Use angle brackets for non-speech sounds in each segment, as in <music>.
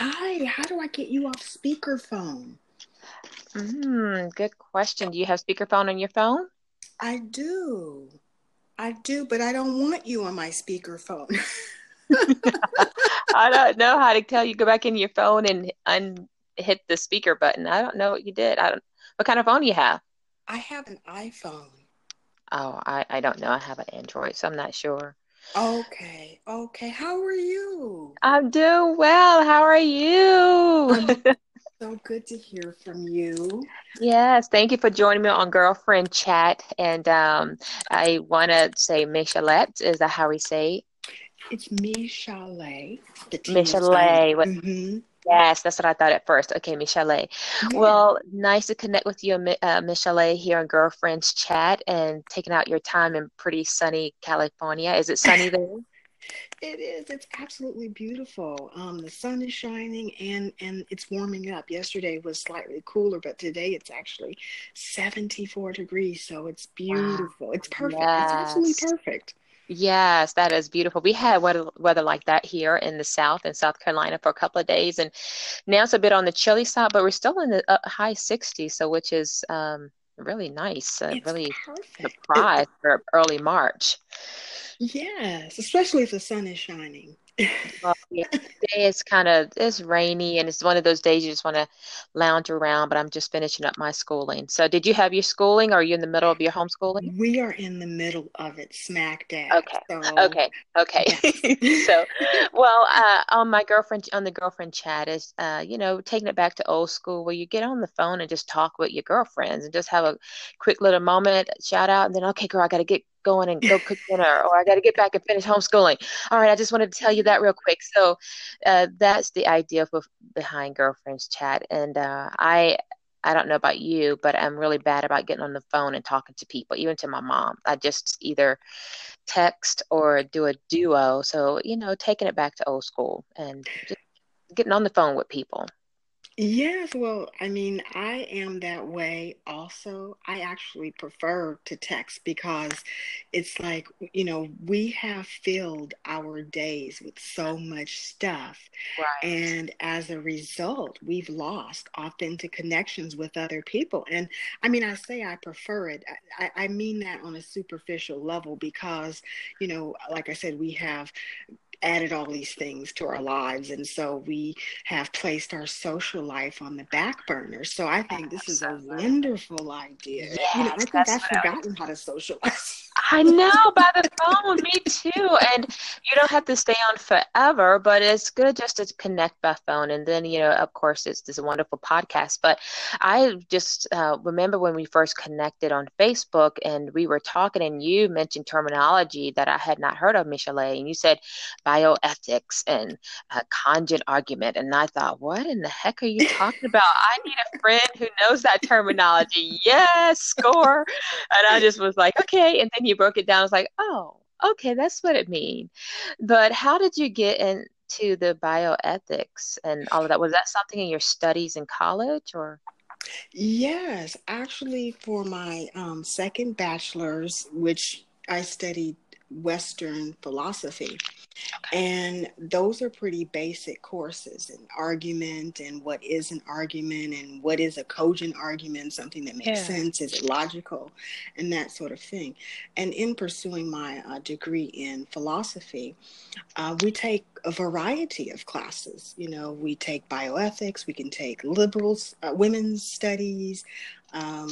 Am I on? Hi. Hi, how do I get you off speakerphone? Mm, good question. Do you have speakerphone on your phone? I do. I do, but I don't want you on my speakerphone. <laughs> I don't know how to tell you go back in your phone and un- hit the speaker button. I don't know what you did. I don't. What kind of phone you have? I have an iPhone. Oh, I, I don't know. I have an Android, so I'm not sure. Okay, okay. How are you? I'm doing well. How are you? <laughs> so good to hear from you. Yes, thank you for joining me on Girlfriend Chat. And um, I want to say Michelette. Is that how we say? It's Michelle. Michelle. Mm-hmm. Yes, that's what I thought at first. Okay, Michelle. Well, nice to connect with you, uh, Michelle, here on Girlfriends Chat and taking out your time in pretty sunny California. Is it sunny there? <laughs> It is. It's absolutely beautiful. Um, the sun is shining and and it's warming up. Yesterday was slightly cooler, but today it's actually 74 degrees. So it's beautiful. It's perfect. It's absolutely perfect. Yes, that is beautiful. We had weather, weather like that here in the South in South Carolina for a couple of days, and now it's a bit on the chilly side, but we're still in the uh, high 60s, so which is um, really nice. Uh, really perfect. It, surprised for early March. yes, especially if the sun is shining. Well, yeah, today it's kind of it's rainy, and it's one of those days you just want to lounge around. But I'm just finishing up my schooling. So, did you have your schooling? Or are you in the middle of your homeschooling? We are in the middle of it, smack dab. Okay, So, okay, okay. yes. <laughs> So, well, uh, on my girlfriend on the girlfriend chat is, uh, you know, taking it back to old school where you get on the phone and just talk with your girlfriends and just have a quick little moment, shout out, and then okay, girl, I got to get going and go <laughs> cook dinner, or I got to get back and finish homeschooling. All right, I just wanted to tell you that real quick. So, uh, that's the idea for behind girlfriends chat, and uh, I. I don't know about you, but I'm really bad about getting on the phone and talking to people, even to my mom. I just either text or do a duo. So, you know, taking it back to old school and just getting on the phone with people. Yes, well, I mean, I am that way also. I actually prefer to text because it's like, you know, we have filled our days with so much stuff. Right. And as a result, we've lost authentic connections with other people. And I mean, I say I prefer it. I, I I mean that on a superficial level because, you know, like I said, we have added all these things to our lives. And so we have placed our social life on the back burner. So I think this is a wonderful idea. You know, I think I've forgotten how to socialize. I know by the phone, me too. And you don't have to stay on forever, but it's good just to connect by phone. And then, you know, of course, it's this wonderful podcast. But I just uh, remember when we first connected on Facebook and we were talking, and you mentioned terminology that I had not heard of, Michelle. And you said bioethics and uh, conjugate argument. And I thought, what in the heck are you talking about? I need a friend who knows that terminology. Yes, score. And I just was like, okay. And then you broke it down. I was like, oh, okay, that's what it means. But how did you get into the bioethics and all of that? Was that something in your studies in college or? Yes, actually, for my um, second bachelor's, which I studied Western philosophy. And those are pretty basic courses and argument and what is an argument and what is a cogent argument, something that makes Yeah. sense, is it logical, and that sort of thing. And in pursuing my uh, degree in philosophy, uh, we take a variety of classes. You know, we take bioethics, we can take liberals, uh, women's studies. Um,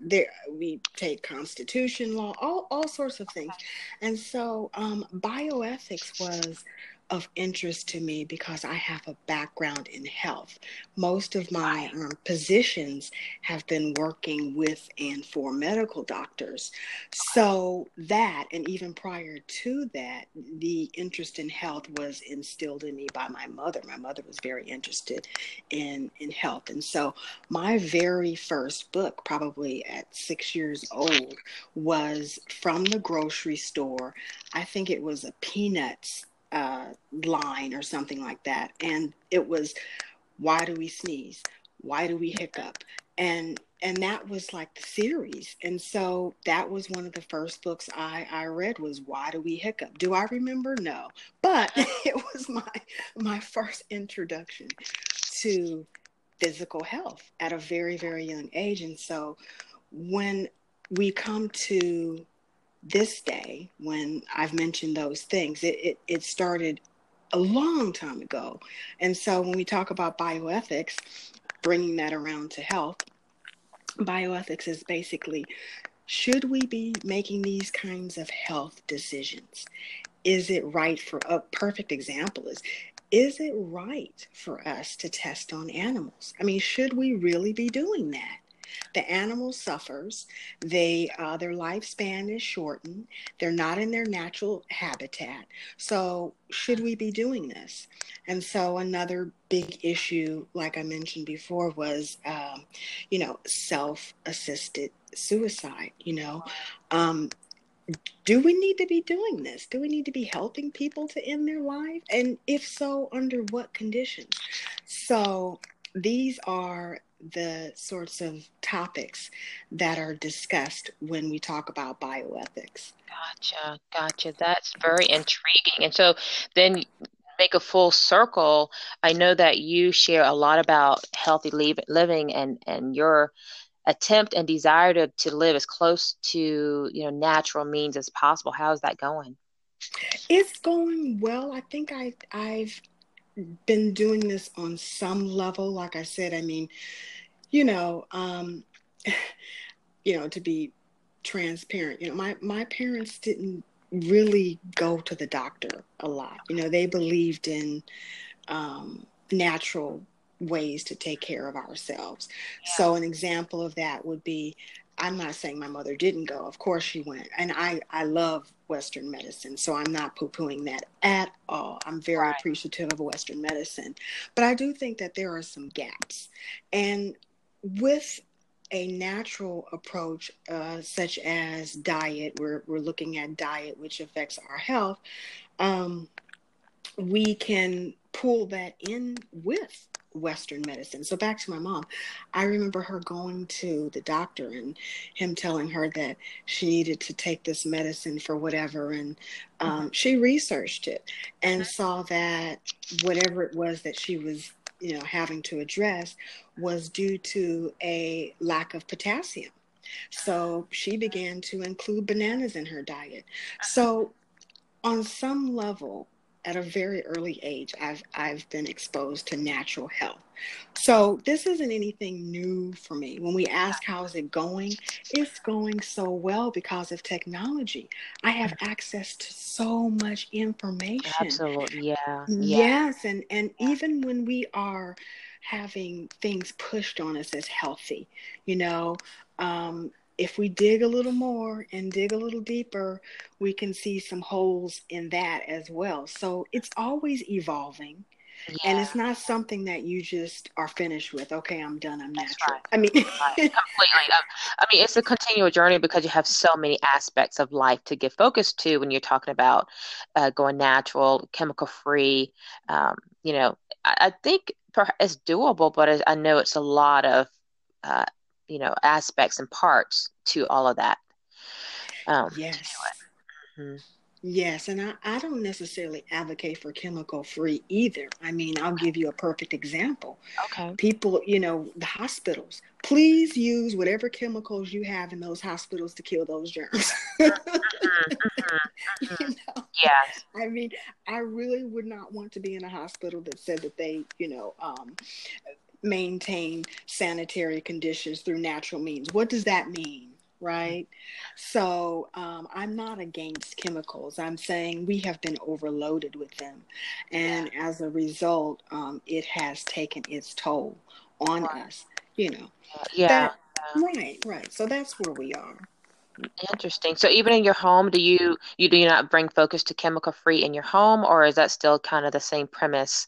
there we take constitution law, all all sorts of things. And so, um, bioethics was of interest to me because I have a background in health. Most of my um, positions have been working with and for medical doctors. So, that, and even prior to that, the interest in health was instilled in me by my mother. My mother was very interested in, in health. And so, my very first book, probably at six years old, was from the grocery store. I think it was a Peanuts uh, line or something like that. And it was, Why do we sneeze? Why do we hiccup? And and that was like the series and so that was one of the first books i i read was why do we hiccup do i remember no but <laughs> it was my my first introduction to physical health at a very very young age and so when we come to this day when i've mentioned those things it it, it started a long time ago and so when we talk about bioethics bringing that around to health bioethics is basically should we be making these kinds of health decisions? Is it right for a perfect example is is it right for us to test on animals? I mean, should we really be doing that? The animal suffers. They uh, their lifespan is shortened. They're not in their natural habitat. So should we be doing this? And so another big issue, like I mentioned before, was um, you know self-assisted suicide. You know. Um, do we need to be doing this? Do we need to be helping people to end their life? And if so, under what conditions? So these are the sorts of topics that are discussed when we talk about bioethics. Gotcha, gotcha. That's very intriguing. And so then make a full circle. I know that you share a lot about healthy living and and your attempt and desire to, to live as close to you know natural means as possible. How is that going? It's going well. I think I I've been doing this on some level. Like I said, I mean, you know, um, <laughs> you know, to be transparent, you know, my my parents didn't really go to the doctor a lot. You know, they believed in um, natural ways to take care of ourselves. Yeah. So an example of that would be I'm not saying my mother didn't go. Of course she went. And I, I love Western medicine. So I'm not poo pooing that at all. I'm very right. appreciative of Western medicine. But I do think that there are some gaps. And with a natural approach, uh, such as diet, we're, we're looking at diet, which affects our health, um, we can pull that in with Western medicine. So back to my mom, I remember her going to the doctor and him telling her that she needed to take this medicine for whatever. And um, mm-hmm. she researched it and saw that whatever it was that she was, you know, having to address was due to a lack of potassium. So she began to include bananas in her diet. So on some level, at a very early age, I've I've been exposed to natural health. So this isn't anything new for me. When we ask how is it going, it's going so well because of technology. I have access to so much information. Absolutely, yeah. Yes, and and even when we are having things pushed on us as healthy, you know, um, if we dig a little more and dig a little deeper, we can see some holes in that as well. So it's always evolving. Yeah. And it's not something that you just are finished with. Okay, I'm done. I'm That's natural. Right. I mean, right. completely. Um, I mean, it's a continual journey because you have so many aspects of life to give focus to when you're talking about uh, going natural, chemical free. Um, you know, I, I think it's doable, but I know it's a lot of uh, you know aspects and parts to all of that. Um, yes. mm-hmm. yes and I, I don't necessarily advocate for chemical free either. I mean i'll give you a perfect example. Okay. People you know the hospitals please use whatever chemicals you have in those hospitals to kill those germs. Mm-hmm, mm-hmm, <laughs> you know? yes. I mean i really would not want to be in a hospital that said that they you know um, maintain sanitary conditions through natural means. What does that mean? Right. So um, I'm not against chemicals. I'm saying we have been overloaded with them. And yeah. as a result, um, it has taken its toll on right. us, you know. Yeah. That, right, right. So that's where we are. Interesting. So even in your home, do you you do not bring focus to chemical free in your home, or is that still kind of the same premise?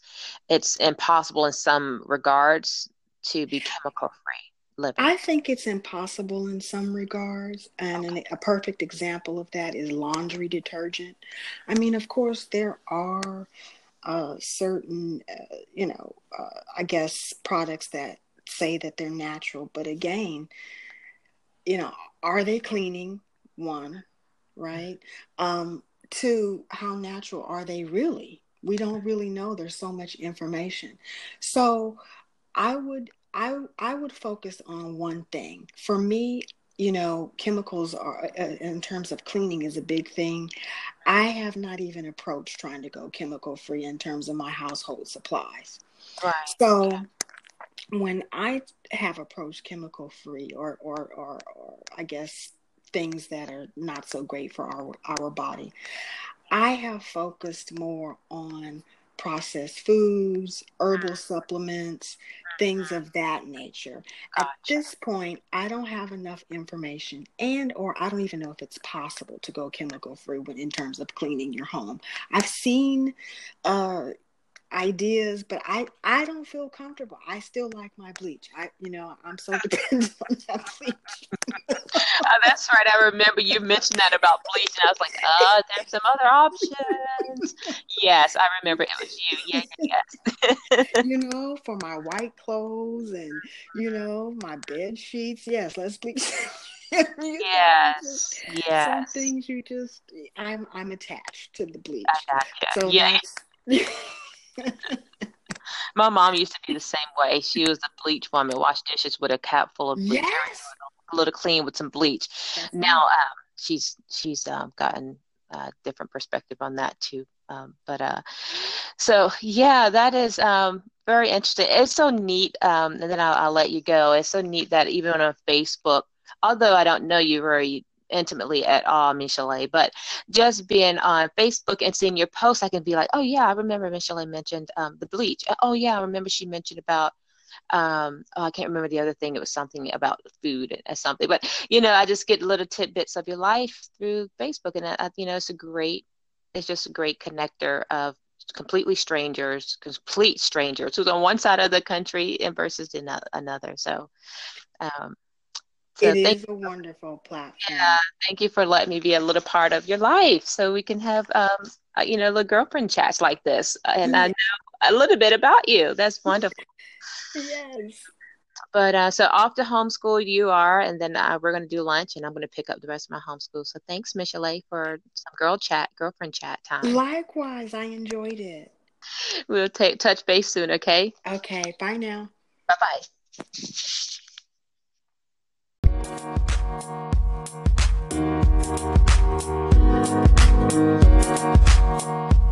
It's impossible in some regards to be chemical free living. I think it's impossible in some regards, and okay. a perfect example of that is laundry detergent. I mean, of course, there are uh, certain, uh, you know, uh, I guess products that say that they're natural, but again, you know, are they cleaning? One, right? Um, two, how natural are they really? We don't really know. There's so much information. So I would I I would focus on one thing. For me, you know, chemicals are uh, in terms of cleaning is a big thing. I have not even approached trying to go chemical free in terms of my household supplies. Right. So when I have approached chemical free or, or, or, or I guess things that are not so great for our, our body, I have focused more on processed foods, herbal supplements, things of that nature. Gotcha. At this point, I don't have enough information and or I don't even know if it's possible to go chemical free in terms of cleaning your home. I've seen uh ideas, but I I don't feel comfortable. I still like my bleach. I you know I'm so <laughs> <laughs> dependent on that bleach. <laughs> oh, that's right. I remember you mentioned that about bleach, and I was like, uh, there's some other options. yes, I remember it was you. Yeah, yes. you know, for my white clothes and you know my bed sheets. Yes, let's bleach. yes, know, yes. Some things you just I'm I'm attached to the bleach. So yeah. <laughs> My mom used to be the same way. She was a bleach woman, wash dishes with a cap full of bleach, yes. a little clean with some bleach. That's now um, she's she's um, gotten a different perspective on that too. Um, but uh, so yeah, that is um, very interesting. It's so neat, um, and then I'll, I'll let you go. It's so neat that even on Facebook, although I don't know you very intimately at all, Michelle, but just being on Facebook and seeing your posts, I can be like, oh yeah, I remember Michelle mentioned um, the bleach. Oh yeah, I remember she mentioned about um oh, i can't remember the other thing it was something about food or something. But you know i just get little tidbits of your life through facebook and I, you know it's a great it's just a great connector of completely strangers complete strangers who's on one side of the country and versus in another. So um so it is a wonderful platform. Yeah, thank you for letting me be a little part of your life, so we can have, um, uh, you know, little girlfriend chats like this, and I know a little bit about you. That's wonderful. yes. But uh, so off to homeschool you are, and then uh, we're going to do lunch, and I'm going to pick up the rest of my homeschool. So thanks, Michelle, for some girl chat, girlfriend chat time. Likewise, I enjoyed it. We'll take touch base soon. Okay. Okay. Bye now. Bye bye. Thank you.